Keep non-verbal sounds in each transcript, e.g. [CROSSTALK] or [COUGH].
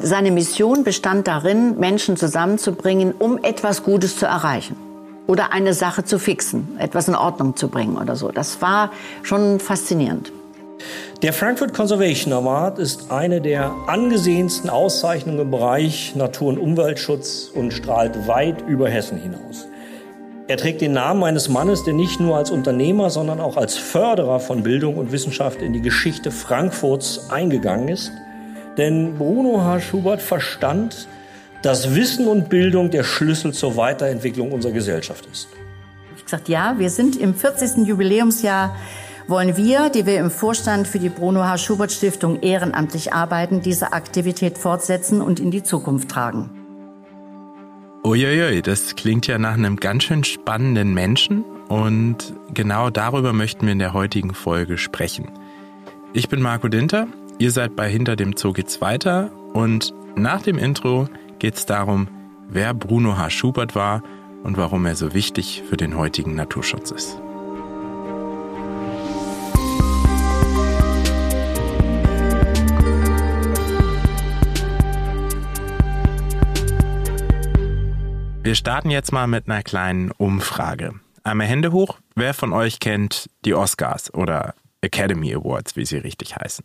Seine Mission bestand darin, Menschen zusammenzubringen, um etwas Gutes zu erreichen oder eine Sache zu fixen, etwas in Ordnung zu bringen oder so. Das war schon faszinierend. Der Frankfurt Conservation Award ist eine der angesehensten Auszeichnungen im Bereich Natur- und Umweltschutz und strahlt weit über Hessen hinaus. Er trägt den Namen eines Mannes, der nicht nur als Unternehmer, sondern auch als Förderer von Bildung und Wissenschaft in die Geschichte Frankfurts eingegangen ist. Denn Bruno H. Schubert verstand, dass Wissen und Bildung der Schlüssel zur Weiterentwicklung unserer Gesellschaft ist. Ich gesagt, ja, wir sind im 40. Jubiläumsjahr wollen wir, die wir im Vorstand für die Bruno H. Schubert Stiftung ehrenamtlich arbeiten, diese Aktivität fortsetzen und in die Zukunft tragen. Uiuiui, das klingt ja nach einem ganz schön spannenden Menschen und genau darüber möchten wir in der heutigen Folge sprechen. Ich bin Marco Dinter, ihr seid bei Hinter dem Zoo geht's weiter und nach dem Intro geht es darum, wer Bruno H. Schubert war und warum er so wichtig für den heutigen Naturschutz ist. Wir starten jetzt mal mit einer kleinen Umfrage. Einmal Hände hoch, wer von euch kennt die Oscars oder Academy Awards, wie sie richtig heißen?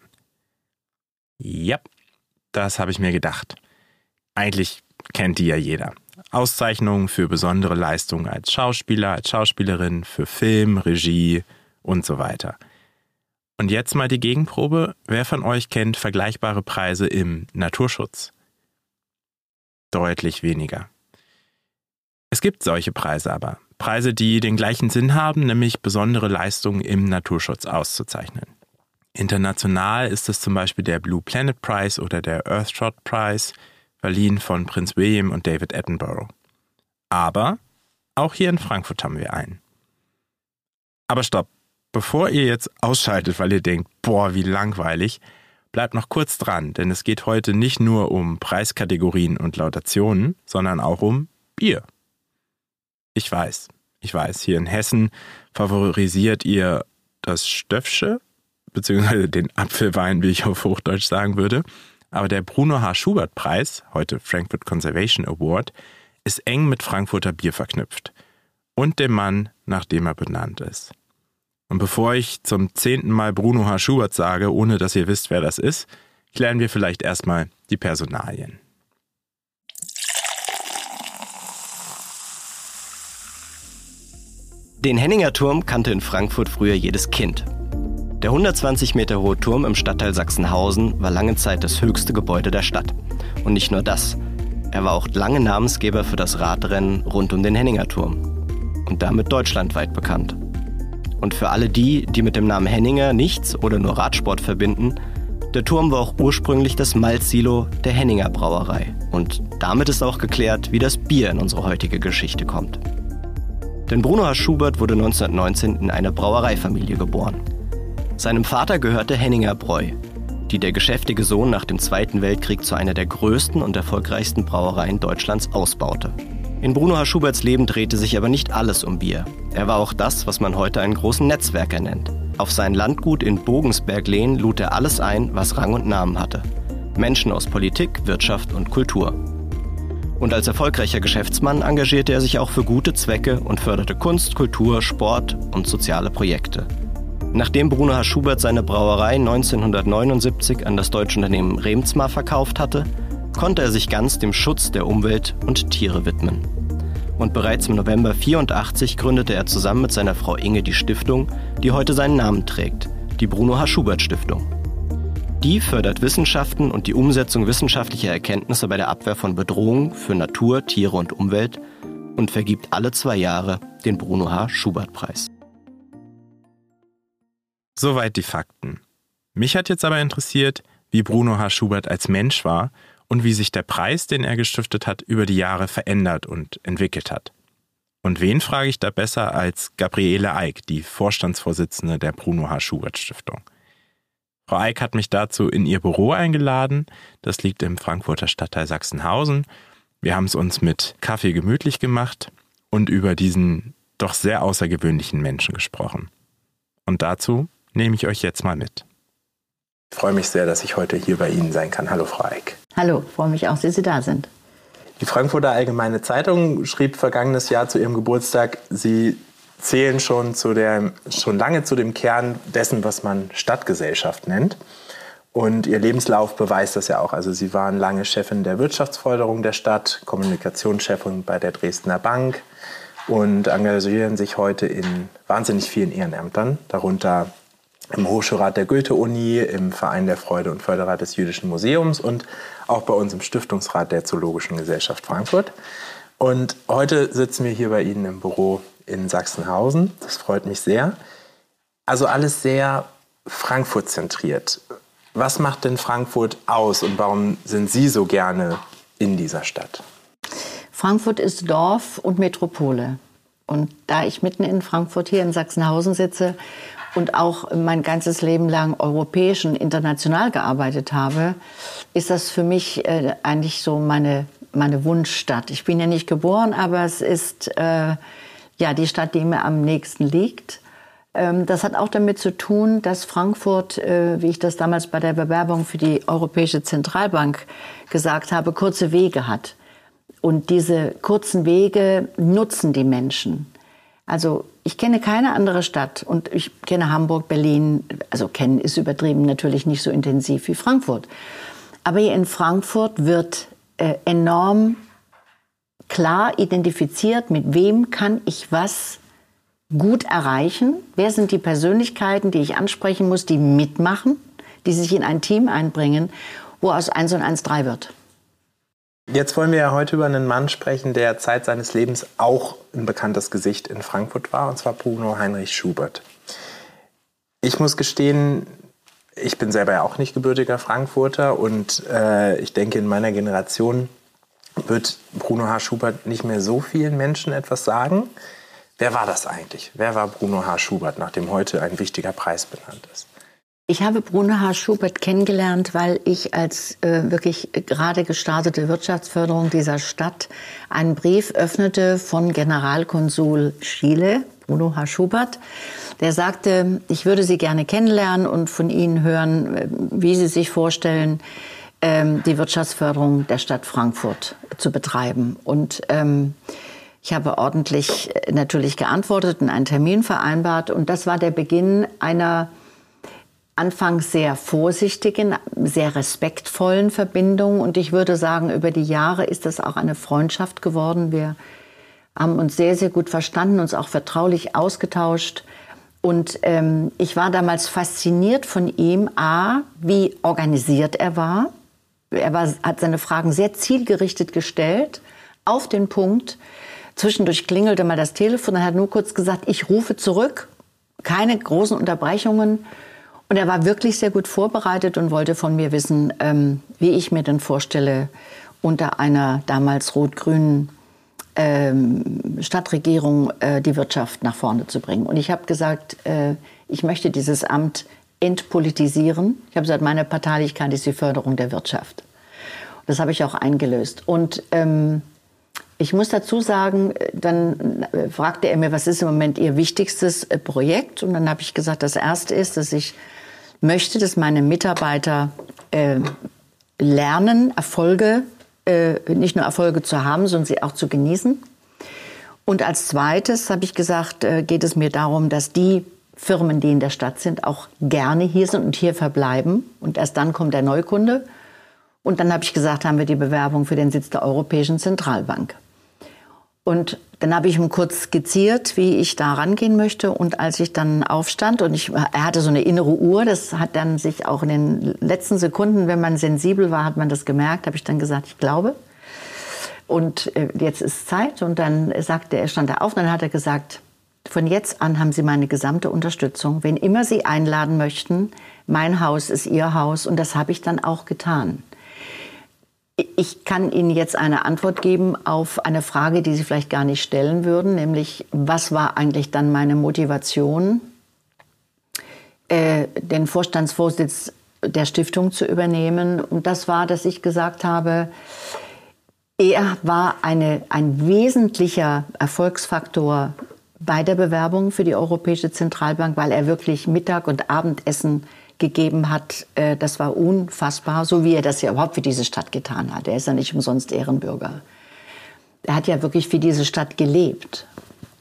Ja, das habe ich mir gedacht. Eigentlich kennt die ja jeder. Auszeichnungen für besondere Leistungen als Schauspieler, als Schauspielerin, für Film, Regie und so weiter. Und jetzt mal die Gegenprobe. Wer von euch kennt vergleichbare Preise im Naturschutz? Deutlich weniger. Es gibt solche Preise aber. Preise, die den gleichen Sinn haben, nämlich besondere Leistungen im Naturschutz auszuzeichnen. International ist es zum Beispiel der Blue Planet Prize oder der Earthshot Prize, verliehen von Prinz William und David Attenborough. Aber auch hier in Frankfurt haben wir einen. Aber stopp, bevor ihr jetzt ausschaltet, weil ihr denkt, boah, wie langweilig, bleibt noch kurz dran, denn es geht heute nicht nur um Preiskategorien und Lautationen, sondern auch um Bier. Ich weiß, ich weiß, hier in Hessen favorisiert ihr das Stöffsche, beziehungsweise den Apfelwein, wie ich auf Hochdeutsch sagen würde. Aber der Bruno H. Schubert Preis, heute Frankfurt Conservation Award, ist eng mit Frankfurter Bier verknüpft. Und dem Mann, nach dem er benannt ist. Und bevor ich zum zehnten Mal Bruno H. Schubert sage, ohne dass ihr wisst, wer das ist, klären wir vielleicht erstmal die Personalien. Den Henninger Turm kannte in Frankfurt früher jedes Kind. Der 120 Meter hohe Turm im Stadtteil Sachsenhausen war lange Zeit das höchste Gebäude der Stadt. Und nicht nur das. Er war auch lange Namensgeber für das Radrennen rund um den Henninger Turm. Und damit deutschlandweit bekannt. Und für alle die, die mit dem Namen Henninger nichts oder nur Radsport verbinden, der Turm war auch ursprünglich das Malzsilo der Henninger Brauerei. Und damit ist auch geklärt, wie das Bier in unsere heutige Geschichte kommt. Denn Bruno H. Schubert wurde 1919 in eine Brauereifamilie geboren. Seinem Vater gehörte Henninger Bräu, die der geschäftige Sohn nach dem Zweiten Weltkrieg zu einer der größten und erfolgreichsten Brauereien Deutschlands ausbaute. In Bruno H. Schuberts Leben drehte sich aber nicht alles um Bier. Er war auch das, was man heute einen großen Netzwerker nennt. Auf sein Landgut in Bogensberg-Lehn lud er alles ein, was Rang und Namen hatte. Menschen aus Politik, Wirtschaft und Kultur. Und als erfolgreicher Geschäftsmann engagierte er sich auch für gute Zwecke und förderte Kunst, Kultur, Sport und soziale Projekte. Nachdem Bruno H. Schubert seine Brauerei 1979 an das deutsche Unternehmen Remsmar verkauft hatte, konnte er sich ganz dem Schutz der Umwelt und Tiere widmen. Und bereits im November 84 gründete er zusammen mit seiner Frau Inge die Stiftung, die heute seinen Namen trägt, die Bruno H. Schubert Stiftung. Die fördert Wissenschaften und die Umsetzung wissenschaftlicher Erkenntnisse bei der Abwehr von Bedrohungen für Natur, Tiere und Umwelt und vergibt alle zwei Jahre den Bruno H. Schubert Preis. Soweit die Fakten. Mich hat jetzt aber interessiert, wie Bruno H. Schubert als Mensch war und wie sich der Preis, den er gestiftet hat, über die Jahre verändert und entwickelt hat. Und wen frage ich da besser als Gabriele Eick, die Vorstandsvorsitzende der Bruno H. Schubert Stiftung? Frau Eick hat mich dazu in ihr Büro eingeladen. Das liegt im Frankfurter Stadtteil Sachsenhausen. Wir haben es uns mit Kaffee gemütlich gemacht und über diesen doch sehr außergewöhnlichen Menschen gesprochen. Und dazu nehme ich euch jetzt mal mit. Ich freue mich sehr, dass ich heute hier bei Ihnen sein kann. Hallo, Frau Eick. Hallo, freue mich auch, dass Sie da sind. Die Frankfurter Allgemeine Zeitung schrieb vergangenes Jahr zu ihrem Geburtstag, Sie zählen schon, zu der, schon lange zu dem Kern dessen, was man Stadtgesellschaft nennt. Und ihr Lebenslauf beweist das ja auch. Also sie waren lange Chefin der Wirtschaftsförderung der Stadt, Kommunikationschefin bei der Dresdner Bank und engagieren sich heute in wahnsinnig vielen Ehrenämtern, darunter im Hochschulrat der Goethe-Uni, im Verein der Freude und Förderrat des Jüdischen Museums und auch bei uns im Stiftungsrat der Zoologischen Gesellschaft Frankfurt. Und heute sitzen wir hier bei Ihnen im Büro in Sachsenhausen. Das freut mich sehr. Also alles sehr Frankfurt zentriert. Was macht denn Frankfurt aus und warum sind Sie so gerne in dieser Stadt? Frankfurt ist Dorf und Metropole. Und da ich mitten in Frankfurt hier in Sachsenhausen sitze und auch mein ganzes Leben lang europäisch und international gearbeitet habe, ist das für mich äh, eigentlich so meine, meine Wunschstadt. Ich bin ja nicht geboren, aber es ist äh, ja die Stadt, die mir am nächsten liegt. Ähm, das hat auch damit zu tun, dass Frankfurt, äh, wie ich das damals bei der Bewerbung für die Europäische Zentralbank gesagt habe, kurze Wege hat. Und diese kurzen Wege nutzen die Menschen. Also ich kenne keine andere Stadt und ich kenne Hamburg, Berlin, also kennen ist übertrieben, natürlich nicht so intensiv wie Frankfurt. Aber hier in Frankfurt wird äh, enorm klar identifiziert, mit wem kann ich was gut erreichen? Wer sind die Persönlichkeiten, die ich ansprechen muss, die mitmachen, die sich in ein Team einbringen, wo aus 1 und 1 3 wird? Jetzt wollen wir ja heute über einen Mann sprechen, der Zeit seines Lebens auch ein bekanntes Gesicht in Frankfurt war, und zwar Bruno Heinrich Schubert. Ich muss gestehen, ich bin selber ja auch nicht gebürtiger Frankfurter und äh, ich denke, in meiner Generation wird Bruno H. Schubert nicht mehr so vielen Menschen etwas sagen. Wer war das eigentlich? Wer war Bruno H. Schubert, nachdem heute ein wichtiger Preis benannt ist? Ich habe Bruno H. Schubert kennengelernt, weil ich als äh, wirklich gerade gestartete Wirtschaftsförderung dieser Stadt einen Brief öffnete von Generalkonsul Schiele, Bruno H. Schubert. Der sagte, ich würde Sie gerne kennenlernen und von Ihnen hören, äh, wie Sie sich vorstellen, ähm, die Wirtschaftsförderung der Stadt Frankfurt zu betreiben. Und ähm, ich habe ordentlich äh, natürlich geantwortet und einen Termin vereinbart. Und das war der Beginn einer anfangs sehr vorsichtigen, sehr respektvollen Verbindung. Und ich würde sagen, über die Jahre ist das auch eine Freundschaft geworden. Wir haben uns sehr, sehr gut verstanden, uns auch vertraulich ausgetauscht. Und ähm, ich war damals fasziniert von ihm, a, wie organisiert er war. Er war, hat seine Fragen sehr zielgerichtet gestellt, auf den Punkt. Zwischendurch klingelte mal das Telefon, er hat nur kurz gesagt, ich rufe zurück, keine großen Unterbrechungen. Und er war wirklich sehr gut vorbereitet und wollte von mir wissen, ähm, wie ich mir denn vorstelle, unter einer damals rot-grünen ähm, Stadtregierung äh, die Wirtschaft nach vorne zu bringen. Und ich habe gesagt, äh, ich möchte dieses Amt entpolitisieren. Ich habe gesagt, meine Parteilichkeit ist die Förderung der Wirtschaft. Das habe ich auch eingelöst. Und ähm, ich muss dazu sagen, dann äh, fragte er mir, was ist im Moment Ihr wichtigstes äh, Projekt? Und dann habe ich gesagt, das erste ist, dass ich möchte, dass meine Mitarbeiter äh, lernen, Erfolge, äh, nicht nur Erfolge zu haben, sondern sie auch zu genießen. Und als zweites habe ich gesagt, äh, geht es mir darum, dass die Firmen, die in der Stadt sind, auch gerne hier sind und hier verbleiben. Und erst dann kommt der Neukunde. Und dann habe ich gesagt, haben wir die Bewerbung für den Sitz der Europäischen Zentralbank. Und dann habe ich ihm kurz skizziert, wie ich da rangehen möchte. Und als ich dann aufstand und ich, er hatte so eine innere Uhr, das hat dann sich auch in den letzten Sekunden, wenn man sensibel war, hat man das gemerkt, habe ich dann gesagt, ich glaube. Und äh, jetzt ist Zeit. Und dann sagte er, stand er auf, und dann hat er gesagt, von jetzt an haben Sie meine gesamte Unterstützung. Wenn immer Sie einladen möchten, mein Haus ist Ihr Haus. Und das habe ich dann auch getan. Ich kann Ihnen jetzt eine Antwort geben auf eine Frage, die Sie vielleicht gar nicht stellen würden, nämlich was war eigentlich dann meine Motivation, äh, den Vorstandsvorsitz der Stiftung zu übernehmen. Und das war, dass ich gesagt habe, er war eine, ein wesentlicher Erfolgsfaktor bei der Bewerbung für die Europäische Zentralbank, weil er wirklich Mittag- und Abendessen gegeben hat, äh, das war unfassbar, so wie er das ja überhaupt für diese Stadt getan hat. Er ist ja nicht umsonst Ehrenbürger. Er hat ja wirklich für diese Stadt gelebt.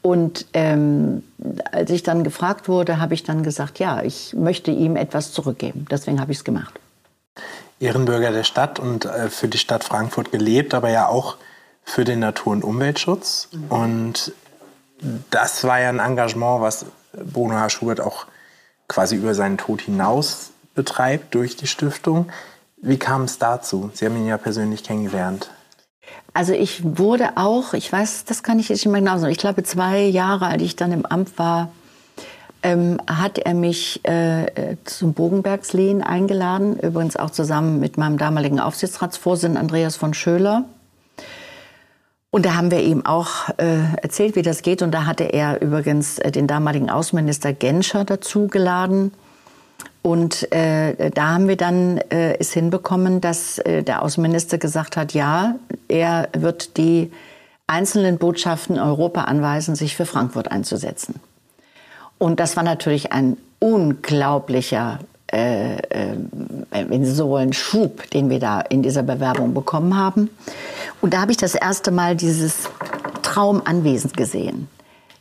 Und ähm, als ich dann gefragt wurde, habe ich dann gesagt, ja, ich möchte ihm etwas zurückgeben. Deswegen habe ich es gemacht. Ehrenbürger der Stadt und äh, für die Stadt Frankfurt gelebt, aber ja auch für den Natur- und Umweltschutz. Mhm. Und das war ja ein Engagement, was Bruno H. Schubert auch quasi über seinen Tod hinaus betreibt durch die Stiftung. Wie kam es dazu? Sie haben ihn ja persönlich kennengelernt. Also ich wurde auch, ich weiß, das kann ich jetzt nicht mehr genau sagen, ich glaube zwei Jahre, als ich dann im Amt war, ähm, hat er mich äh, zum Bogenbergslehen eingeladen, übrigens auch zusammen mit meinem damaligen Aufsichtsratsvorsitzenden Andreas von Schöler. Und da haben wir ihm auch äh, erzählt, wie das geht. Und da hatte er übrigens äh, den damaligen Außenminister Genscher dazu geladen. Und äh, da haben wir dann äh, es hinbekommen, dass äh, der Außenminister gesagt hat, ja, er wird die einzelnen Botschaften Europa anweisen, sich für Frankfurt einzusetzen. Und das war natürlich ein unglaublicher, äh, wenn Sie so wollen, Schub, den wir da in dieser Bewerbung bekommen haben. Und da habe ich das erste Mal dieses Traumanwesen gesehen.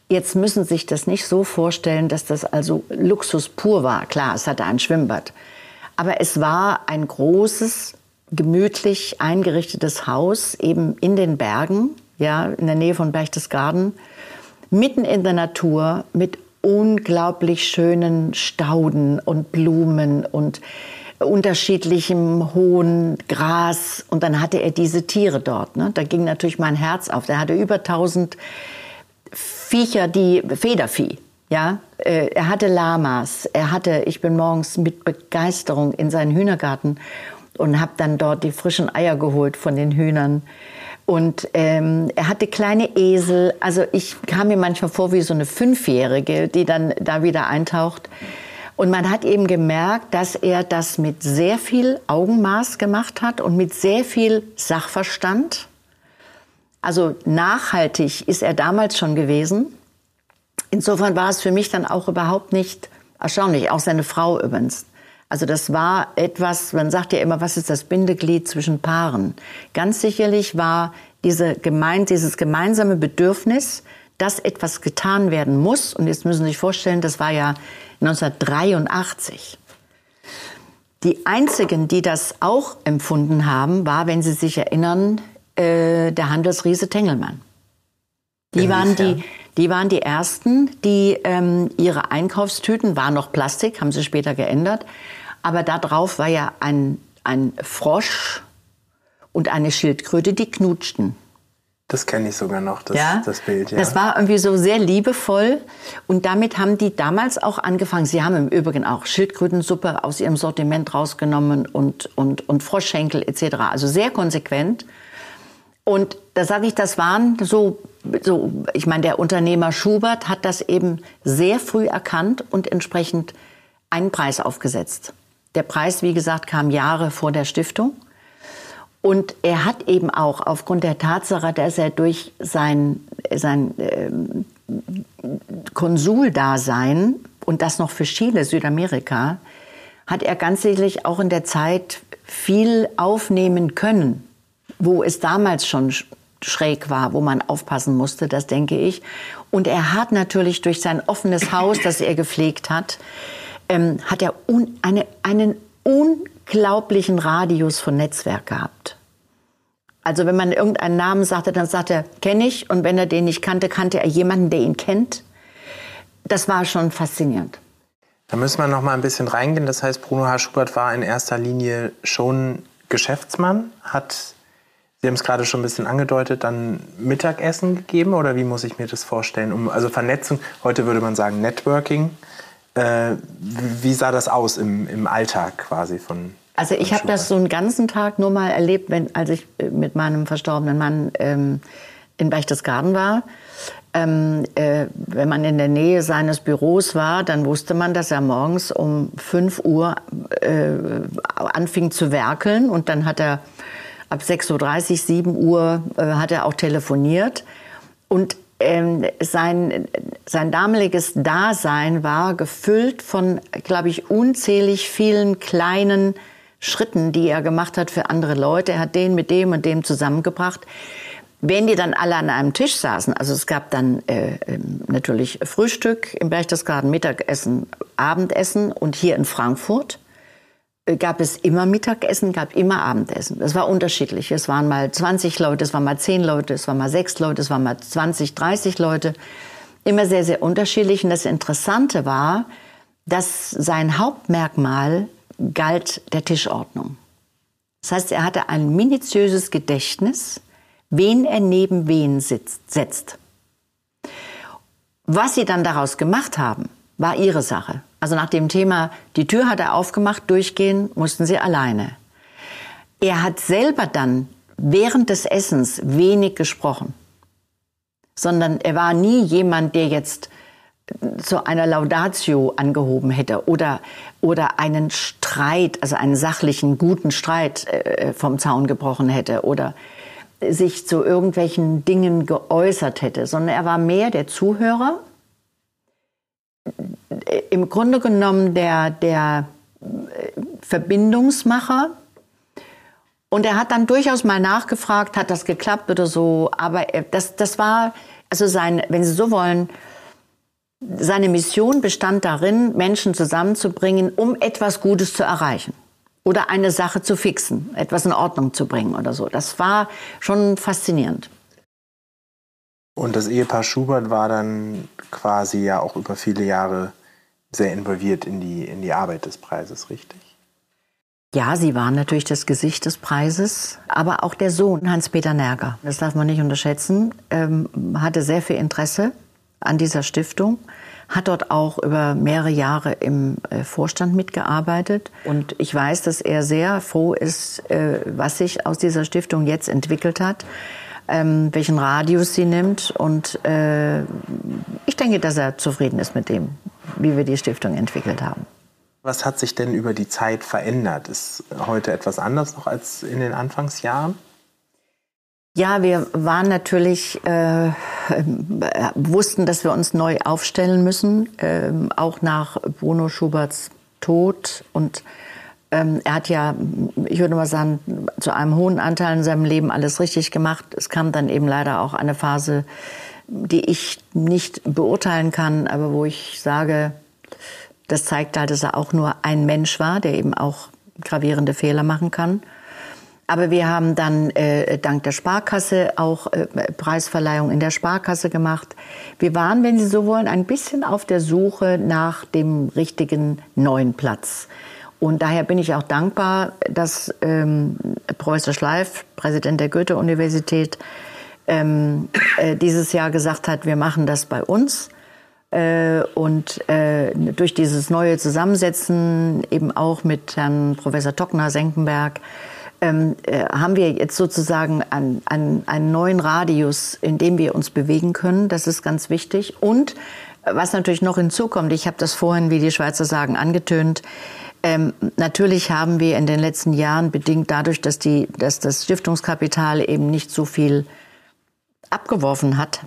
Jetzt müssen Sie sich das nicht so vorstellen, dass das also Luxus pur war. Klar, es hatte ein Schwimmbad. Aber es war ein großes, gemütlich eingerichtetes Haus, eben in den Bergen, ja, in der Nähe von Berchtesgaden, mitten in der Natur, mit unglaublich schönen Stauden und Blumen und unterschiedlichem hohen Gras. Und dann hatte er diese Tiere dort. Ne? Da ging natürlich mein Herz auf. Der hatte über 1000 Viecher, die Federvieh. Ja, äh, er hatte Lamas. Er hatte, ich bin morgens mit Begeisterung in seinen Hühnergarten und habe dann dort die frischen Eier geholt von den Hühnern. Und ähm, er hatte kleine Esel. Also ich kam mir manchmal vor wie so eine Fünfjährige, die dann da wieder eintaucht. Und man hat eben gemerkt, dass er das mit sehr viel Augenmaß gemacht hat und mit sehr viel Sachverstand. Also nachhaltig ist er damals schon gewesen. Insofern war es für mich dann auch überhaupt nicht erstaunlich, auch seine Frau übrigens. Also das war etwas, man sagt ja immer, was ist das Bindeglied zwischen Paaren? Ganz sicherlich war diese gemein, dieses gemeinsame Bedürfnis, dass etwas getan werden muss. Und jetzt müssen Sie sich vorstellen, das war ja 1983. Die einzigen, die das auch empfunden haben, war, wenn Sie sich erinnern, äh, der Handelsriese Tengelmann. Die waren die, die waren die ersten, die ähm, ihre Einkaufstüten waren noch Plastik, haben sie später geändert, aber da drauf war ja ein ein Frosch und eine Schildkröte, die knutschten. Das kenne ich sogar noch, das, ja? das Bild. Ja. Das war irgendwie so sehr liebevoll. Und damit haben die damals auch angefangen. Sie haben im Übrigen auch Schildkrötensuppe aus ihrem Sortiment rausgenommen und, und, und Froschschenkel etc. Also sehr konsequent. Und da sage ich, das waren so, so, ich meine, der Unternehmer Schubert hat das eben sehr früh erkannt und entsprechend einen Preis aufgesetzt. Der Preis, wie gesagt, kam Jahre vor der Stiftung. Und er hat eben auch aufgrund der Tatsache, dass er durch sein, sein äh, Konsuldasein und das noch für Chile, Südamerika, hat er ganz sicherlich auch in der Zeit viel aufnehmen können, wo es damals schon schräg war, wo man aufpassen musste, das denke ich. Und er hat natürlich durch sein offenes Haus, das er gepflegt hat, ähm, hat er un, eine, einen unglaublichen Radius von Netzwerk gehabt. Also wenn man irgendeinen Namen sagte, dann sagte er, kenne ich. Und wenn er den nicht kannte, kannte er jemanden, der ihn kennt. Das war schon faszinierend. Da müssen wir noch mal ein bisschen reingehen. Das heißt, Bruno H. Schubert war in erster Linie schon Geschäftsmann, hat, Sie haben es gerade schon ein bisschen angedeutet, dann Mittagessen gegeben oder wie muss ich mir das vorstellen? Um, also Vernetzung, heute würde man sagen Networking. Äh, wie sah das aus im, im Alltag quasi von also ich habe das so einen ganzen Tag nur mal erlebt, wenn, als ich äh, mit meinem verstorbenen Mann ähm, in Berchtesgaden war. Ähm, äh, wenn man in der Nähe seines Büros war, dann wusste man, dass er morgens um 5 Uhr äh, anfing zu werkeln und dann hat er ab 6.30 Uhr, 7 Uhr äh, hat er auch telefoniert. Und ähm, sein, sein damaliges Dasein war gefüllt von, glaube ich, unzählig vielen kleinen Schritten, die er gemacht hat für andere Leute. Er hat den mit dem und dem zusammengebracht. Wenn die dann alle an einem Tisch saßen, also es gab dann äh, ähm, natürlich Frühstück im Berchtesgaden, Mittagessen, Abendessen und hier in Frankfurt gab es immer Mittagessen, gab immer Abendessen. Das war unterschiedlich. Es waren mal 20 Leute, es waren mal 10 Leute, es waren mal 6 Leute, es waren mal 20, 30 Leute. Immer sehr, sehr unterschiedlich. Und das Interessante war, dass sein Hauptmerkmal galt der Tischordnung. Das heißt, er hatte ein minutiöses Gedächtnis, wen er neben wen sitzt, setzt. Was sie dann daraus gemacht haben, war ihre Sache. Also nach dem Thema, die Tür hat er aufgemacht, durchgehen mussten sie alleine. Er hat selber dann während des Essens wenig gesprochen, sondern er war nie jemand, der jetzt zu einer Laudatio angehoben hätte oder, oder einen Streit, also einen sachlichen, guten Streit äh, vom Zaun gebrochen hätte oder sich zu irgendwelchen Dingen geäußert hätte, sondern er war mehr der Zuhörer, im Grunde genommen der, der Verbindungsmacher. Und er hat dann durchaus mal nachgefragt, hat das geklappt oder so. Aber das, das war, also sein, wenn Sie so wollen, seine Mission bestand darin, Menschen zusammenzubringen, um etwas Gutes zu erreichen oder eine Sache zu fixen, etwas in Ordnung zu bringen oder so. Das war schon faszinierend. Und das Ehepaar Schubert war dann quasi ja auch über viele Jahre sehr involviert in die, in die Arbeit des Preises, richtig? Ja, sie waren natürlich das Gesicht des Preises, aber auch der Sohn Hans-Peter Nerger, das darf man nicht unterschätzen, ähm, hatte sehr viel Interesse an dieser Stiftung, hat dort auch über mehrere Jahre im äh, Vorstand mitgearbeitet. Und ich weiß, dass er sehr froh ist, äh, was sich aus dieser Stiftung jetzt entwickelt hat, ähm, welchen Radius sie nimmt. Und äh, ich denke, dass er zufrieden ist mit dem, wie wir die Stiftung entwickelt haben. Was hat sich denn über die Zeit verändert? Ist heute etwas anders noch als in den Anfangsjahren? Ja, wir waren natürlich, äh, wussten, dass wir uns neu aufstellen müssen, äh, auch nach Bruno Schuberts Tod. Und ähm, er hat ja, ich würde mal sagen, zu einem hohen Anteil in seinem Leben alles richtig gemacht. Es kam dann eben leider auch eine Phase, die ich nicht beurteilen kann, aber wo ich sage, das zeigt halt, dass er auch nur ein Mensch war, der eben auch gravierende Fehler machen kann. Aber wir haben dann äh, dank der Sparkasse auch äh, Preisverleihung in der Sparkasse gemacht. Wir waren, wenn Sie so wollen, ein bisschen auf der Suche nach dem richtigen neuen Platz. Und daher bin ich auch dankbar, dass ähm, Professor Schleif, Präsident der Goethe-Universität, ähm, äh, dieses Jahr gesagt hat, wir machen das bei uns. Äh, und äh, durch dieses neue Zusammensetzen, eben auch mit Herrn Professor Tockner-Senkenberg, ähm, äh, haben wir jetzt sozusagen einen, einen, einen neuen Radius, in dem wir uns bewegen können. Das ist ganz wichtig. Und äh, was natürlich noch hinzukommt, ich habe das vorhin, wie die Schweizer sagen, angetönt, ähm, natürlich haben wir in den letzten Jahren bedingt dadurch, dass, die, dass das Stiftungskapital eben nicht so viel abgeworfen hat,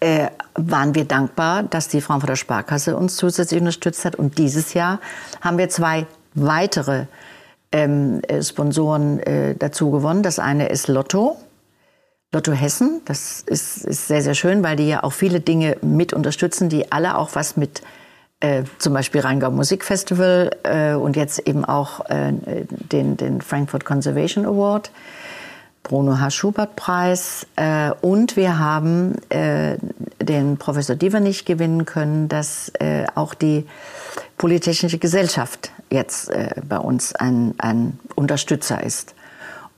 äh, waren wir dankbar, dass die Frankfurter Sparkasse uns zusätzlich unterstützt hat. Und dieses Jahr haben wir zwei weitere ähm, äh, Sponsoren äh, dazu gewonnen. Das eine ist Lotto. Lotto Hessen, das ist, ist sehr, sehr schön, weil die ja auch viele Dinge mit unterstützen, die alle auch was mit äh, zum Beispiel Rheingau Musikfestival äh, und jetzt eben auch äh, den, den Frankfurt Conservation Award, Bruno H. Schubert Preis äh, und wir haben äh, den Professor Dievernich gewinnen können, dass äh, auch die Polytechnische Gesellschaft jetzt äh, bei uns ein, ein Unterstützer ist.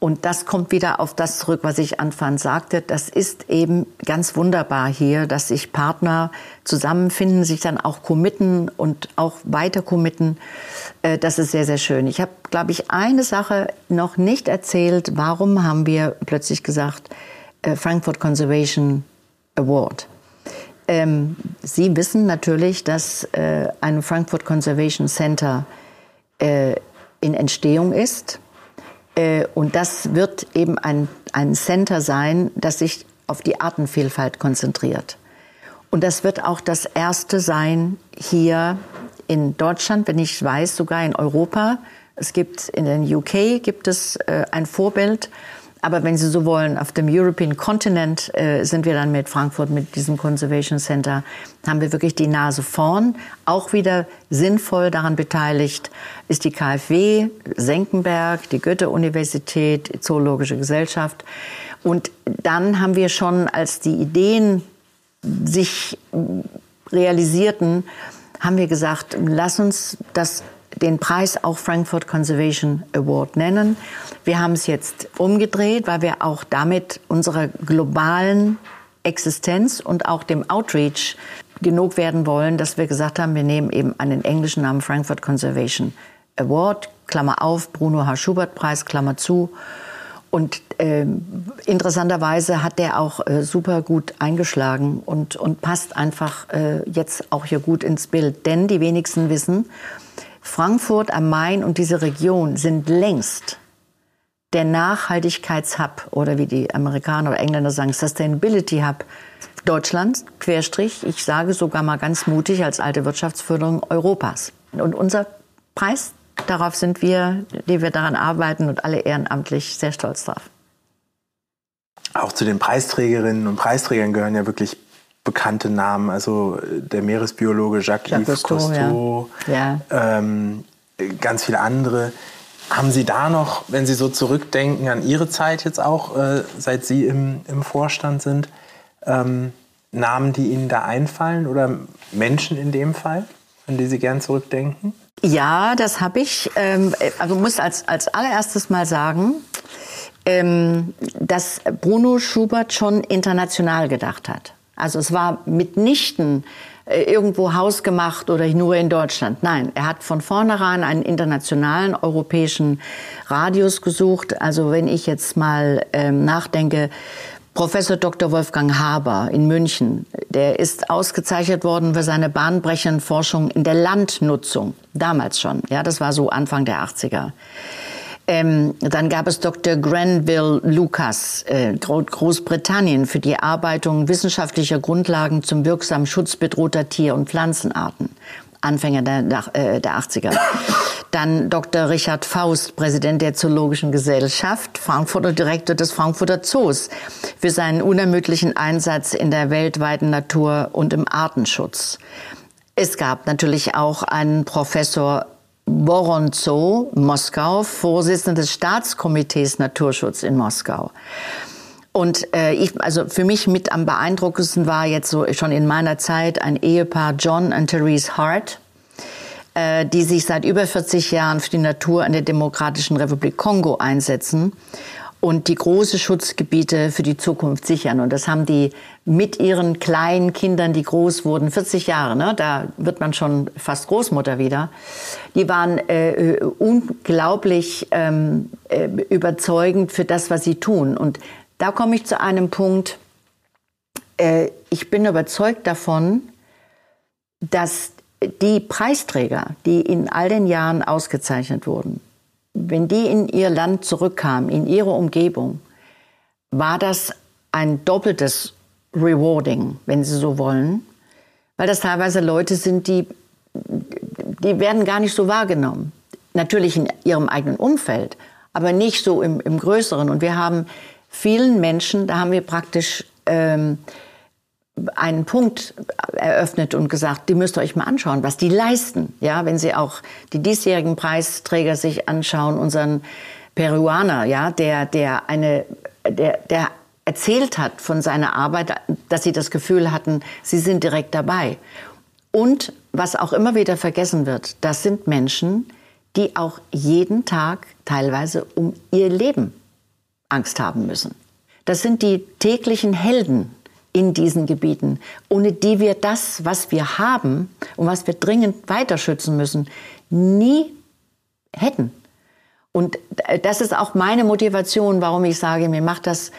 Und das kommt wieder auf das zurück, was ich anfangs sagte. Das ist eben ganz wunderbar hier, dass sich Partner zusammenfinden, sich dann auch committen und auch weiter committen. Äh, das ist sehr, sehr schön. Ich habe, glaube ich, eine Sache noch nicht erzählt. Warum haben wir plötzlich gesagt, äh, Frankfurt Conservation Award? Ähm, Sie wissen natürlich, dass äh, ein Frankfurt Conservation Center in Entstehung ist. Äh, und das wird eben ein, ein Center sein, das sich auf die Artenvielfalt konzentriert. Und das wird auch das erste sein hier in Deutschland, wenn ich weiß, sogar in Europa. Es gibt in den UK gibt es äh, ein Vorbild. Aber wenn Sie so wollen, auf dem European Continent äh, sind wir dann mit Frankfurt, mit diesem Conservation Center, haben wir wirklich die Nase vorn. Auch wieder sinnvoll daran beteiligt ist die KfW, Senckenberg, die Goethe-Universität, die Zoologische Gesellschaft. Und dann haben wir schon, als die Ideen sich realisierten, haben wir gesagt, lass uns das den Preis auch Frankfurt Conservation Award nennen. Wir haben es jetzt umgedreht, weil wir auch damit unserer globalen Existenz und auch dem Outreach genug werden wollen, dass wir gesagt haben, wir nehmen eben einen englischen Namen Frankfurt Conservation Award, Klammer auf, Bruno H. Schubert Preis, Klammer zu. Und äh, interessanterweise hat der auch äh, super gut eingeschlagen und, und passt einfach äh, jetzt auch hier gut ins Bild. Denn die wenigsten wissen, Frankfurt am Main und diese Region sind längst der Nachhaltigkeitshub oder wie die Amerikaner oder Engländer sagen, Sustainability Hub Deutschlands, Querstrich, ich sage sogar mal ganz mutig als alte Wirtschaftsförderung Europas. Und unser Preis, darauf sind wir, die wir daran arbeiten und alle ehrenamtlich sehr stolz drauf. Auch zu den Preisträgerinnen und Preisträgern gehören ja wirklich bekannte Namen, also äh, der Meeresbiologe Jacques-Yves Cousteau, ja. Ja. Ähm, ganz viele andere. Haben Sie da noch, wenn Sie so zurückdenken an Ihre Zeit jetzt auch, äh, seit Sie im, im Vorstand sind, ähm, Namen, die Ihnen da einfallen oder Menschen in dem Fall, an die Sie gern zurückdenken? Ja, das habe ich. Ähm, also muss als, als allererstes mal sagen, ähm, dass Bruno Schubert schon international gedacht hat. Also es war mitnichten äh, irgendwo hausgemacht oder nur in Deutschland. Nein, er hat von vornherein einen internationalen europäischen Radius gesucht. Also wenn ich jetzt mal ähm, nachdenke, Professor Dr. Wolfgang Haber in München, der ist ausgezeichnet worden für seine bahnbrechende Forschung in der Landnutzung. Damals schon. Ja, das war so Anfang der 80er. Ähm, dann gab es Dr. Granville Lucas, äh, Großbritannien, für die Erarbeitung wissenschaftlicher Grundlagen zum wirksamen Schutz bedrohter Tier- und Pflanzenarten. Anfänger der, äh, der 80er. Dann Dr. Richard Faust, Präsident der Zoologischen Gesellschaft, Frankfurter Direktor des Frankfurter Zoos, für seinen unermüdlichen Einsatz in der weltweiten Natur und im Artenschutz. Es gab natürlich auch einen Professor Boronzow, Moskau, Vorsitzender des Staatskomitees Naturschutz in Moskau. Und äh, ich, also für mich mit am beeindruckendsten war jetzt so schon in meiner Zeit ein Ehepaar John und Therese Hart, äh, die sich seit über 40 Jahren für die Natur in der Demokratischen Republik Kongo einsetzen und die große Schutzgebiete für die Zukunft sichern. Und das haben die mit ihren kleinen Kindern, die groß wurden, 40 Jahre, ne, da wird man schon fast Großmutter wieder. Die waren äh, unglaublich ähm, äh, überzeugend für das, was sie tun. Und da komme ich zu einem Punkt, äh, ich bin überzeugt davon, dass die Preisträger, die in all den Jahren ausgezeichnet wurden, wenn die in ihr Land zurückkamen, in ihre Umgebung, war das ein doppeltes Rewarding, wenn Sie so wollen, weil das teilweise Leute sind, die, die werden gar nicht so wahrgenommen. Natürlich in ihrem eigenen Umfeld, aber nicht so im, im Größeren. Und wir haben vielen Menschen, da haben wir praktisch ähm, einen Punkt eröffnet und gesagt, die müsst ihr euch mal anschauen, was die leisten. Ja, wenn Sie auch die diesjährigen Preisträger sich anschauen, unseren Peruaner, ja, der, der eine, der, der erzählt hat von seiner Arbeit, dass sie das Gefühl hatten, sie sind direkt dabei. Und was auch immer wieder vergessen wird, das sind Menschen, die auch jeden Tag teilweise um ihr Leben Angst haben müssen. Das sind die täglichen Helden in diesen Gebieten, ohne die wir das, was wir haben und was wir dringend weiter schützen müssen, nie hätten. Und das ist auch meine Motivation, warum ich sage, mir macht das,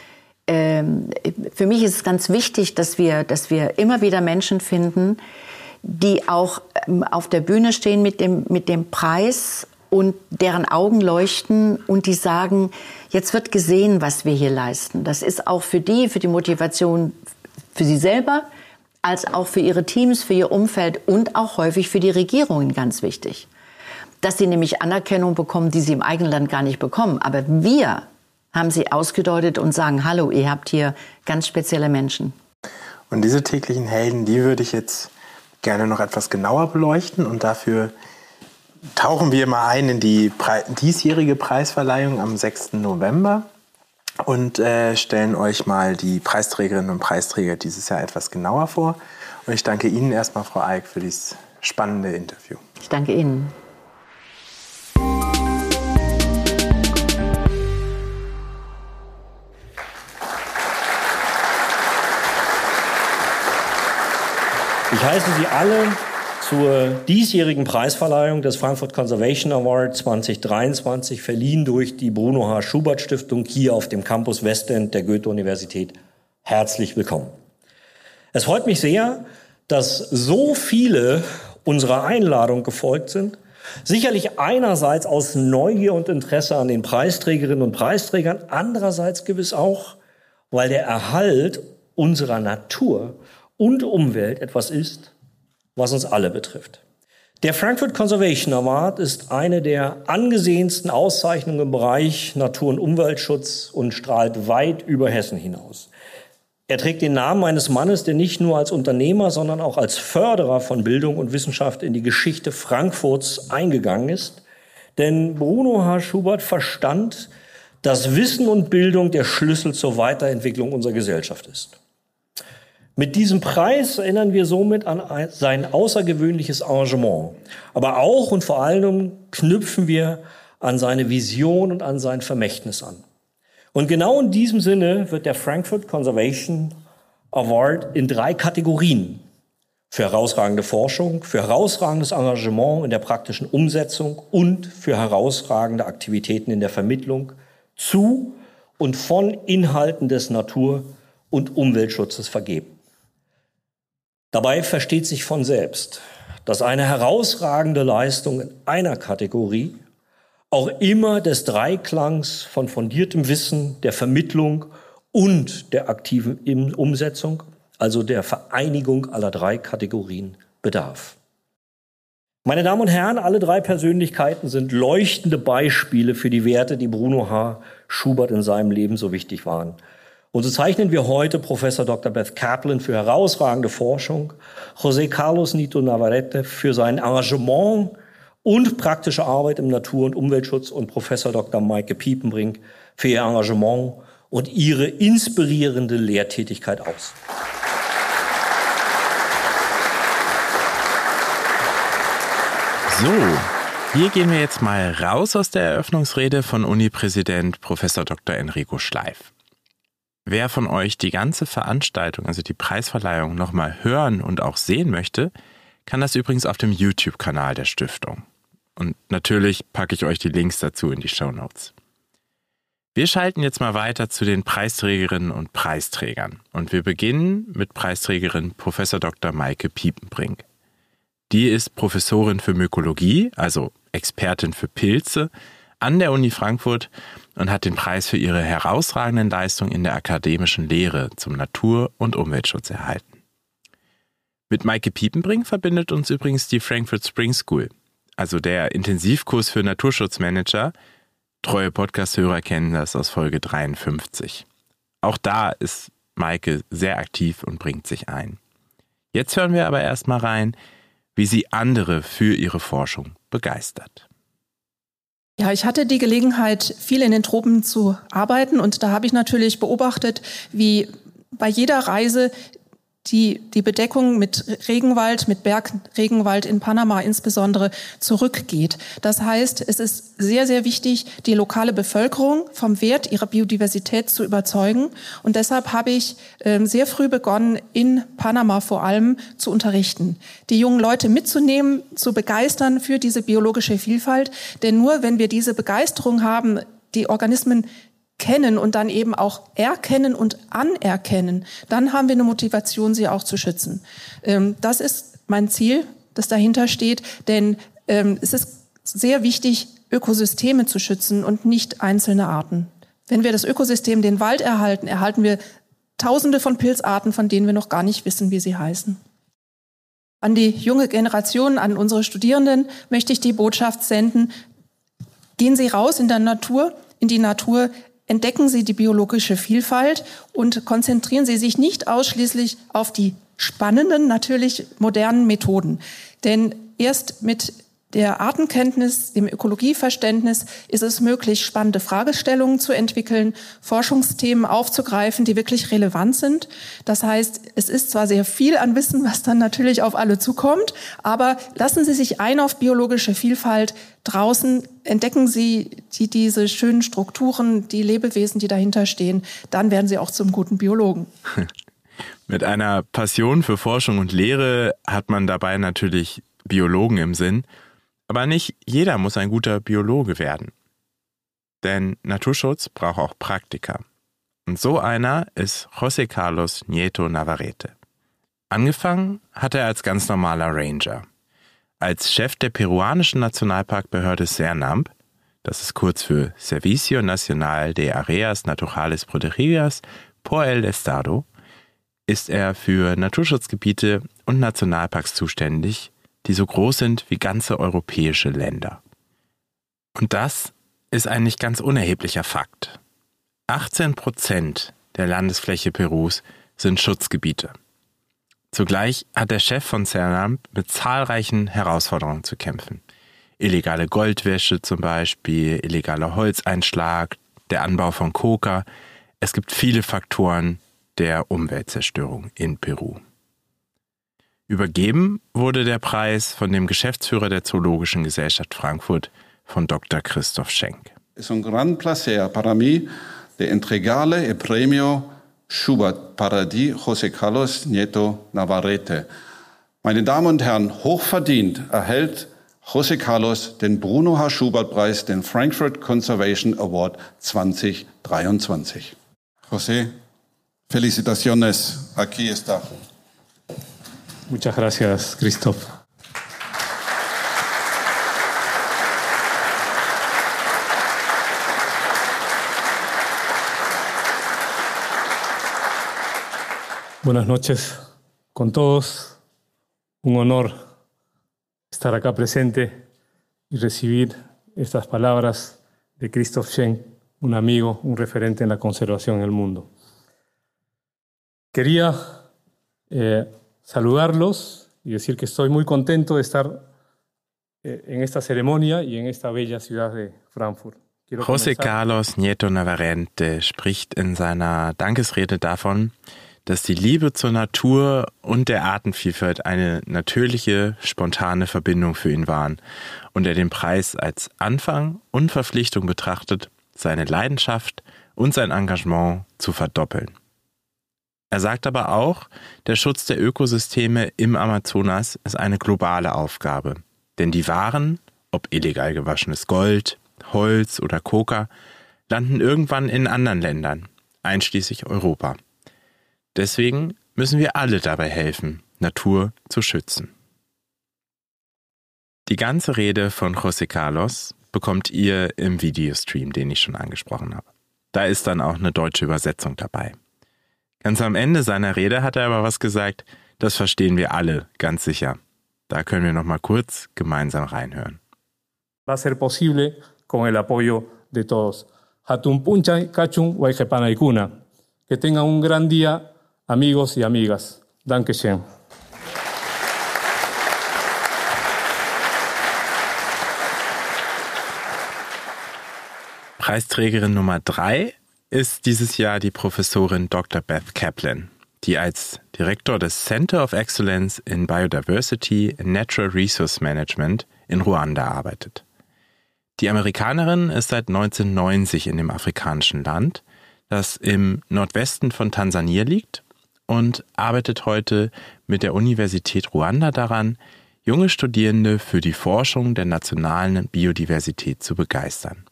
ähm, für mich ist es ganz wichtig, dass wir, dass wir immer wieder Menschen finden, die auch ähm, auf der Bühne stehen mit dem, mit dem Preis und deren Augen leuchten und die sagen, jetzt wird gesehen, was wir hier leisten. Das ist auch für die, für die Motivation für sie selber, als auch für ihre Teams, für ihr Umfeld und auch häufig für die Regierungen ganz wichtig. Dass sie nämlich Anerkennung bekommen, die sie im eigenen Land gar nicht bekommen. Aber wir haben sie ausgedeutet und sagen, hallo, ihr habt hier ganz spezielle Menschen. Und diese täglichen Helden, die würde ich jetzt gerne noch etwas genauer beleuchten und dafür tauchen wir mal ein in die diesjährige Preisverleihung am 6. November und äh, stellen euch mal die Preisträgerinnen und Preisträger dieses Jahr etwas genauer vor. Und ich danke Ihnen erstmal, Frau Eick, für dieses spannende Interview. Ich danke Ihnen. Ich heiße Sie alle zur diesjährigen Preisverleihung des Frankfurt Conservation Award 2023, verliehen durch die Bruno H. Schubert Stiftung hier auf dem Campus Westend der Goethe-Universität. Herzlich willkommen. Es freut mich sehr, dass so viele unserer Einladung gefolgt sind. Sicherlich einerseits aus Neugier und Interesse an den Preisträgerinnen und Preisträgern, andererseits gewiss auch, weil der Erhalt unserer Natur und Umwelt etwas ist, was uns alle betrifft. Der Frankfurt Conservation Award ist eine der angesehensten Auszeichnungen im Bereich Natur- und Umweltschutz und strahlt weit über Hessen hinaus. Er trägt den Namen eines Mannes, der nicht nur als Unternehmer, sondern auch als Förderer von Bildung und Wissenschaft in die Geschichte Frankfurts eingegangen ist. Denn Bruno H. Schubert verstand, dass Wissen und Bildung der Schlüssel zur Weiterentwicklung unserer Gesellschaft ist. Mit diesem Preis erinnern wir somit an sein außergewöhnliches Engagement. Aber auch und vor allem knüpfen wir an seine Vision und an sein Vermächtnis an. Und genau in diesem Sinne wird der Frankfurt Conservation Award in drei Kategorien für herausragende Forschung, für herausragendes Engagement in der praktischen Umsetzung und für herausragende Aktivitäten in der Vermittlung zu und von Inhalten des Natur- und Umweltschutzes vergeben. Dabei versteht sich von selbst, dass eine herausragende Leistung in einer Kategorie auch immer des Dreiklangs von fundiertem Wissen, der Vermittlung und der aktiven Umsetzung, also der Vereinigung aller drei Kategorien bedarf. Meine Damen und Herren, alle drei Persönlichkeiten sind leuchtende Beispiele für die Werte, die Bruno H. Schubert in seinem Leben so wichtig waren. Und so zeichnen wir heute Professor Dr. Beth Kaplan für herausragende Forschung, José Carlos Nito Navarrete für sein Engagement und praktische Arbeit im Natur- und Umweltschutz und Professor Dr. Maike Piepenbrink für ihr Engagement und ihre inspirierende Lehrtätigkeit aus. So, hier gehen wir jetzt mal raus aus der Eröffnungsrede von Uni-Präsident Professor Dr. Enrico Schleif. Wer von euch die ganze Veranstaltung, also die Preisverleihung, nochmal hören und auch sehen möchte, kann das übrigens auf dem YouTube-Kanal der Stiftung. Und natürlich packe ich euch die Links dazu in die Show Notes. Wir schalten jetzt mal weiter zu den Preisträgerinnen und Preisträgern. Und wir beginnen mit Preisträgerin Prof. Dr. Maike Piepenbrink. Die ist Professorin für Mykologie, also Expertin für Pilze, an der Uni Frankfurt und hat den Preis für ihre herausragenden Leistungen in der akademischen Lehre zum Natur- und Umweltschutz erhalten. Mit Maike Piepenbrink verbindet uns übrigens die Frankfurt Spring School, also der Intensivkurs für Naturschutzmanager. Treue Podcast-Hörer kennen das aus Folge 53. Auch da ist Maike sehr aktiv und bringt sich ein. Jetzt hören wir aber erstmal rein, wie sie andere für ihre Forschung begeistert. Ja, ich hatte die Gelegenheit, viel in den Tropen zu arbeiten und da habe ich natürlich beobachtet, wie bei jeder Reise die, die Bedeckung mit Regenwald, mit Bergregenwald in Panama insbesondere zurückgeht. Das heißt, es ist sehr, sehr wichtig, die lokale Bevölkerung vom Wert ihrer Biodiversität zu überzeugen. Und deshalb habe ich äh, sehr früh begonnen, in Panama vor allem zu unterrichten. Die jungen Leute mitzunehmen, zu begeistern für diese biologische Vielfalt. Denn nur wenn wir diese Begeisterung haben, die Organismen kennen und dann eben auch erkennen und anerkennen, dann haben wir eine Motivation, sie auch zu schützen. Ähm, das ist mein Ziel, das dahinter steht, denn ähm, es ist sehr wichtig, Ökosysteme zu schützen und nicht einzelne Arten. Wenn wir das Ökosystem, den Wald erhalten, erhalten wir Tausende von Pilzarten, von denen wir noch gar nicht wissen, wie sie heißen. An die junge Generation, an unsere Studierenden möchte ich die Botschaft senden, gehen Sie raus in der Natur, in die Natur, entdecken Sie die biologische Vielfalt und konzentrieren Sie sich nicht ausschließlich auf die spannenden, natürlich modernen Methoden. Denn erst mit der Artenkenntnis, dem Ökologieverständnis ist es möglich, spannende Fragestellungen zu entwickeln, Forschungsthemen aufzugreifen, die wirklich relevant sind. Das heißt, es ist zwar sehr viel an Wissen, was dann natürlich auf alle zukommt, aber lassen Sie sich ein auf biologische Vielfalt. Draußen entdecken Sie die, diese schönen Strukturen, die Lebewesen, die dahinter stehen. Dann werden Sie auch zum guten Biologen. [LAUGHS] Mit einer Passion für Forschung und Lehre hat man dabei natürlich Biologen im Sinn. Aber nicht jeder muss ein guter Biologe werden. Denn Naturschutz braucht auch Praktiker. Und so einer ist José Carlos Nieto Navarrete. Angefangen hat er als ganz normaler Ranger. Als Chef der peruanischen Nationalparkbehörde Cernamp, das ist kurz für Servicio Nacional de Areas Naturales Protegidas por el Estado, ist er für Naturschutzgebiete und Nationalparks zuständig die so groß sind wie ganze europäische Länder. Und das ist ein nicht ganz unerheblicher Fakt. 18 Prozent der Landesfläche Perus sind Schutzgebiete. Zugleich hat der Chef von CERNAM mit zahlreichen Herausforderungen zu kämpfen. Illegale Goldwäsche zum Beispiel, illegaler Holzeinschlag, der Anbau von Coca. Es gibt viele Faktoren der Umweltzerstörung in Peru. Übergeben wurde der Preis von dem Geschäftsführer der Zoologischen Gesellschaft Frankfurt, von Dr. Christoph Schenk. Es un gran placer para mí de entregarle el premio Schubert Paradis José Carlos Nieto Navarrete. Meine Damen und Herren, hochverdient erhält José Carlos den Bruno H. Schubert Preis, den Frankfurt Conservation Award 2023. José, felicitaciones. Aquí está. Muchas gracias, Christoph. Buenas noches con todos. Un honor estar acá presente y recibir estas palabras de Christoph Schenk, un amigo, un referente en la conservación en el mundo. Quería eh, saludarlos y decir que estoy muy contento de estar eh, en esta ceremonia y en esta bella ciudad de Frankfurt. José Carlos Nieto Navarrete spricht in seiner Dankesrede davon, dass die Liebe zur Natur und der Artenvielfalt eine natürliche, spontane Verbindung für ihn waren und er den Preis als Anfang und Verpflichtung betrachtet, seine Leidenschaft und sein Engagement zu verdoppeln. Er sagt aber auch, der Schutz der Ökosysteme im Amazonas ist eine globale Aufgabe. Denn die Waren, ob illegal gewaschenes Gold, Holz oder Coca, landen irgendwann in anderen Ländern, einschließlich Europa. Deswegen müssen wir alle dabei helfen, Natur zu schützen. Die ganze Rede von José Carlos bekommt ihr im Videostream, den ich schon angesprochen habe. Da ist dann auch eine deutsche Übersetzung dabei. Ganz am Ende seiner Rede hat er aber was gesagt, das verstehen wir alle ganz sicher. Da können wir noch mal kurz gemeinsam reinhören. Va a ser posible con el apoyo de todos. Hatun puncha kachun waikepanaikuna. Que tengan un gran día, amigos y amigas. Dankeschön. Preisträgerin Nummer drei ist dieses Jahr die Professorin Dr. Beth Kaplan, die als Direktor des Center of Excellence in Biodiversity and Natural Resource Management in Ruanda arbeitet. Die Amerikanerin ist seit 1990 in dem afrikanischen Land, das im Nordwesten von Tansania liegt, und arbeitet heute mit der Universität Ruanda daran, junge Studierende für die Forschung der nationalen Biodiversität zu begeistern.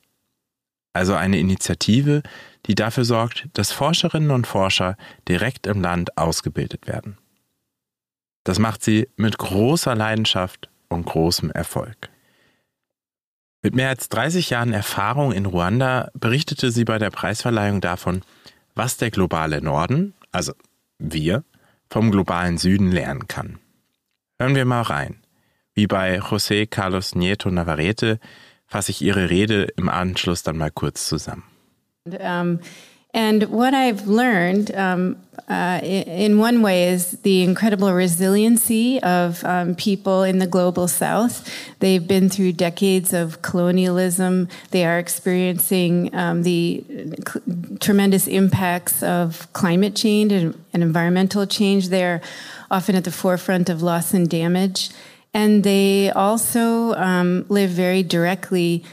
Also eine Initiative, die dafür sorgt, dass Forscherinnen und Forscher direkt im Land ausgebildet werden. Das macht sie mit großer Leidenschaft und großem Erfolg. Mit mehr als 30 Jahren Erfahrung in Ruanda berichtete sie bei der Preisverleihung davon, was der globale Norden, also wir, vom globalen Süden lernen kann. Hören wir mal rein. Wie bei José Carlos Nieto Navarrete fasse ich ihre Rede im Anschluss dann mal kurz zusammen. Um And what I've learned um, uh, in one way is the incredible resiliency of um, people in the global south. They've been through decades of colonialism. They are experiencing um, the tremendous impacts of climate change and, and environmental change. They're often at the forefront of loss and damage. And they also um, live very directly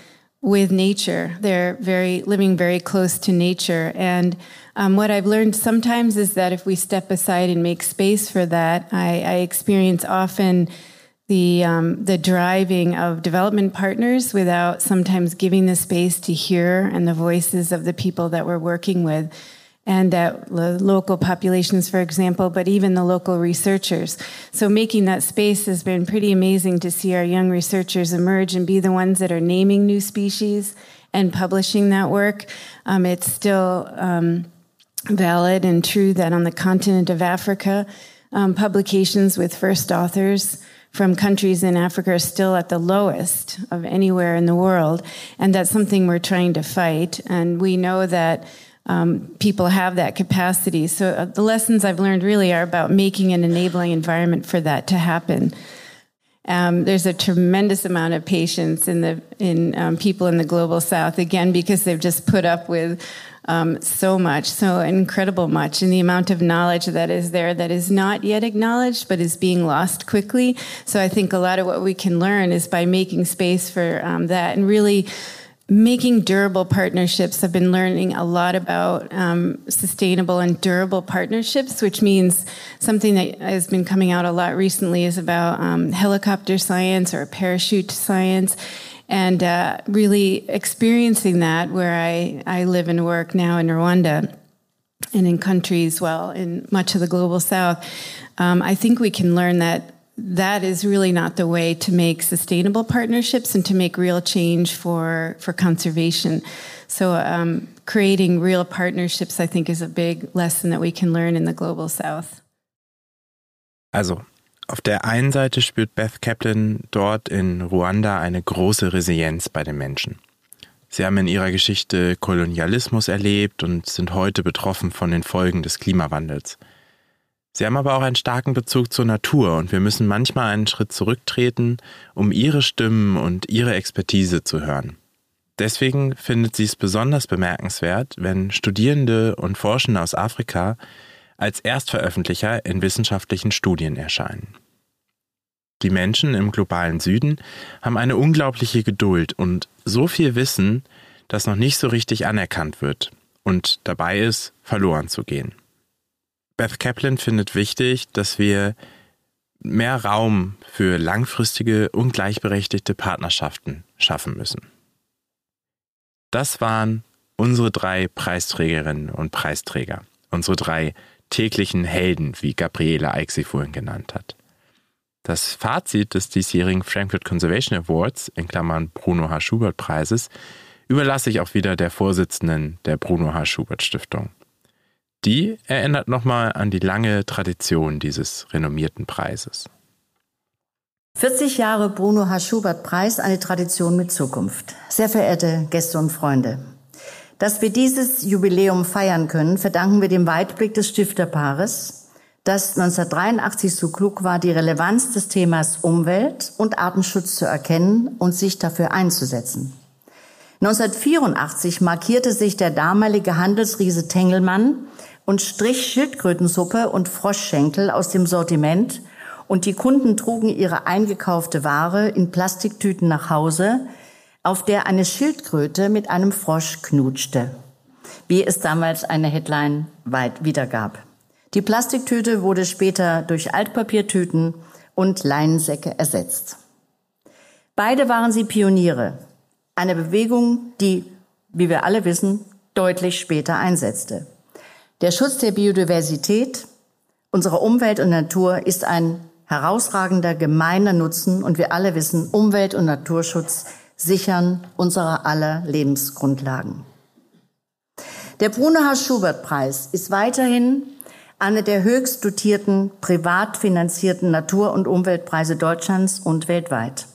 with nature. They're very living very close to nature. And um, what I've learned sometimes is that if we step aside and make space for that, I, I experience often the um, the driving of development partners without sometimes giving the space to hear and the voices of the people that we're working with and at local populations, for example, but even the local researchers. So making that space has been pretty amazing to see our young researchers emerge and be the ones that are naming new species and publishing that work. Um, it's still um, valid and true that on the continent of Africa, um, publications with first authors from countries in Africa are still at the lowest of anywhere in the world. And that's something we're trying to fight. And we know that um, people have that capacity. So uh, the lessons I've learned really are about making an enabling environment for that to happen. Um, there's a tremendous amount of patience in the in um, people in the global south again because they've just put up with um, so much, so incredible much, and the amount of knowledge that is there that is not yet acknowledged but is being lost quickly. So I think a lot of what we can learn is by making space for um, that and really making durable partnerships. I've been learning a lot about um, sustainable and durable partnerships, which means something that has been coming out a lot recently is about um, helicopter science or parachute science. And uh, really experiencing that where I, I live and work now in Rwanda and in countries, well, in much of the global south, um, I think we can learn that that is really not the way to make sustainable partnerships and to make real change for for conservation. So um, creating real partnerships, I think, is a big lesson that we can learn in the global south. Also, auf der einen Seite spürt Beth Kaplan dort in Ruanda eine große Resilienz bei den Menschen. Sie haben in ihrer Geschichte Kolonialismus erlebt und sind heute betroffen von den Folgen des Klimawandels. Sie haben aber auch einen starken Bezug zur Natur und wir müssen manchmal einen Schritt zurücktreten, um ihre Stimmen und ihre Expertise zu hören. Deswegen findet sie es besonders bemerkenswert, wenn Studierende und Forschende aus Afrika als Erstveröffentlicher in wissenschaftlichen Studien erscheinen. Die Menschen im globalen Süden haben eine unglaubliche Geduld und so viel Wissen, das noch nicht so richtig anerkannt wird und dabei ist, verloren zu gehen. Beth Kaplan findet wichtig, dass wir mehr Raum für langfristige und gleichberechtigte Partnerschaften schaffen müssen. Das waren unsere drei Preisträgerinnen und Preisträger, unsere drei täglichen Helden, wie Gabriele Eick sie vorhin genannt hat. Das Fazit des diesjährigen Frankfurt Conservation Awards, in Klammern Bruno H. Schubert Preises, überlasse ich auch wieder der Vorsitzenden der Bruno H. Schubert Stiftung. Die erinnert nochmal an die lange Tradition dieses renommierten Preises. 40 Jahre Bruno H. Schubert Preis, eine Tradition mit Zukunft. Sehr verehrte Gäste und Freunde. Dass wir dieses Jubiläum feiern können, verdanken wir dem Weitblick des Stifterpaares, das 1983 so klug war, die Relevanz des Themas Umwelt und Artenschutz zu erkennen und sich dafür einzusetzen. 1984 markierte sich der damalige Handelsriese Tengelmann und strich Schildkrötensuppe und Froschschenkel aus dem Sortiment und die Kunden trugen ihre eingekaufte Ware in Plastiktüten nach Hause, auf der eine Schildkröte mit einem Frosch knutschte, wie es damals eine Headline weit wiedergab. Die Plastiktüte wurde später durch Altpapiertüten und Leinensäcke ersetzt. Beide waren sie Pioniere, eine Bewegung, die, wie wir alle wissen, deutlich später einsetzte. Der Schutz der Biodiversität, unserer Umwelt und Natur ist ein herausragender gemeiner Nutzen und wir alle wissen, Umwelt- und Naturschutz sichern unserer aller Lebensgrundlagen. Der Bruno H. Schubert Preis ist weiterhin eine der höchst dotierten privat finanzierten Natur- und Umweltpreise Deutschlands und weltweit.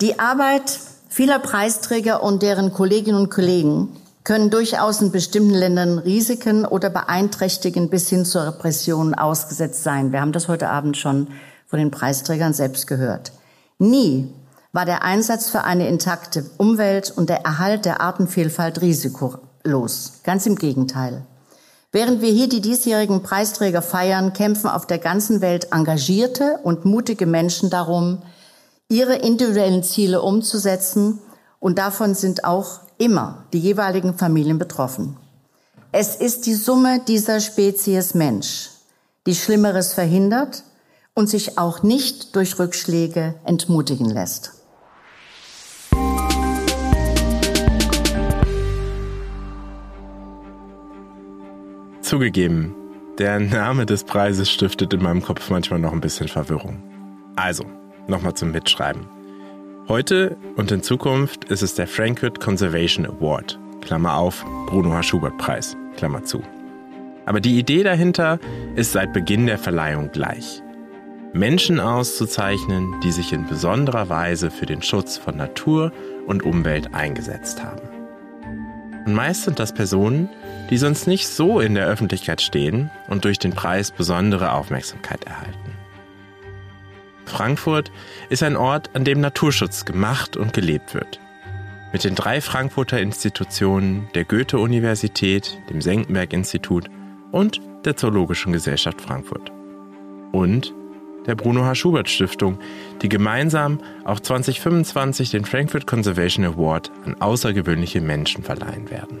Die Arbeit vieler Preisträger und deren Kolleginnen und Kollegen können durchaus in bestimmten Ländern Risiken oder beeinträchtigen bis hin zur Repression ausgesetzt sein. Wir haben das heute Abend schon von den Preisträgern selbst gehört. Nie war der Einsatz für eine intakte Umwelt und der Erhalt der Artenvielfalt risikolos. Ganz im Gegenteil. Während wir hier die diesjährigen Preisträger feiern, kämpfen auf der ganzen Welt engagierte und mutige Menschen darum, ihre individuellen Ziele umzusetzen und davon sind auch immer die jeweiligen Familien betroffen. Es ist die Summe dieser Spezies Mensch, die Schlimmeres verhindert und sich auch nicht durch Rückschläge entmutigen lässt. Zugegeben, der Name des Preises stiftet in meinem Kopf manchmal noch ein bisschen Verwirrung. Also, nochmal zum Mitschreiben. Heute und in Zukunft ist es der Frankfurt Conservation Award, Klammer auf, Bruno H. Schubert Preis, Klammer zu. Aber die Idee dahinter ist seit Beginn der Verleihung gleich. Menschen auszuzeichnen, die sich in besonderer Weise für den Schutz von Natur und Umwelt eingesetzt haben. Und meist sind das Personen, die sonst nicht so in der Öffentlichkeit stehen und durch den Preis besondere Aufmerksamkeit erhalten. Frankfurt ist ein Ort, an dem Naturschutz gemacht und gelebt wird. Mit den drei Frankfurter Institutionen der Goethe-Universität, dem Senckenberg-Institut und der Zoologischen Gesellschaft Frankfurt. Und der Bruno H. Schubert Stiftung, die gemeinsam auch 2025 den Frankfurt Conservation Award an außergewöhnliche Menschen verleihen werden.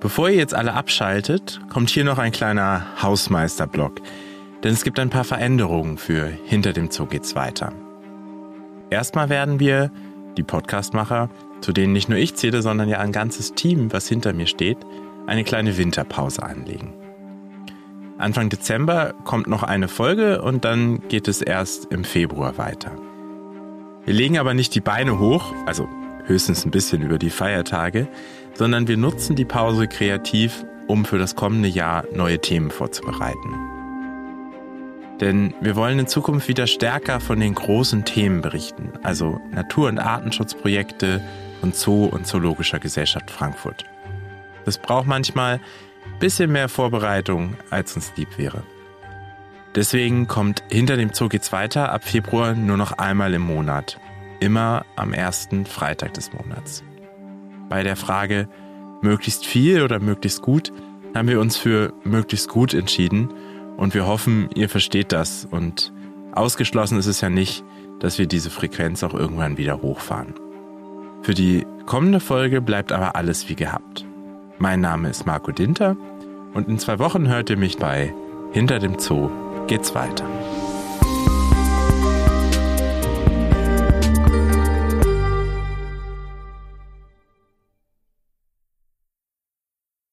Bevor ihr jetzt alle abschaltet, kommt hier noch ein kleiner Hausmeisterblock, denn es gibt ein paar Veränderungen für Hinter dem Zoo geht's weiter. Erstmal werden wir, die Podcastmacher, zu denen nicht nur ich zähle, sondern ja ein ganzes Team, was hinter mir steht, eine kleine Winterpause anlegen. Anfang Dezember kommt noch eine Folge und dann geht es erst im Februar weiter. Wir legen aber nicht die Beine hoch, also höchstens ein bisschen über die Feiertage, sondern wir nutzen die Pause kreativ, um für das kommende Jahr neue Themen vorzubereiten. Denn wir wollen in Zukunft wieder stärker von den großen Themen berichten, also Natur- und Artenschutzprojekte von Zoo und Zoologischer Gesellschaft Frankfurt. Das braucht manchmal bisschen mehr Vorbereitung, als uns lieb wäre. Deswegen kommt hinter dem Zoo geht's weiter ab Februar nur noch einmal im Monat. Immer am ersten Freitag des Monats. Bei der Frage möglichst viel oder möglichst gut haben wir uns für möglichst gut entschieden und wir hoffen, ihr versteht das und ausgeschlossen ist es ja nicht, dass wir diese Frequenz auch irgendwann wieder hochfahren. Für die kommende Folge bleibt aber alles wie gehabt. Mein Name ist Marco Dinter und in zwei Wochen hört ihr mich bei Hinter dem Zoo geht's weiter.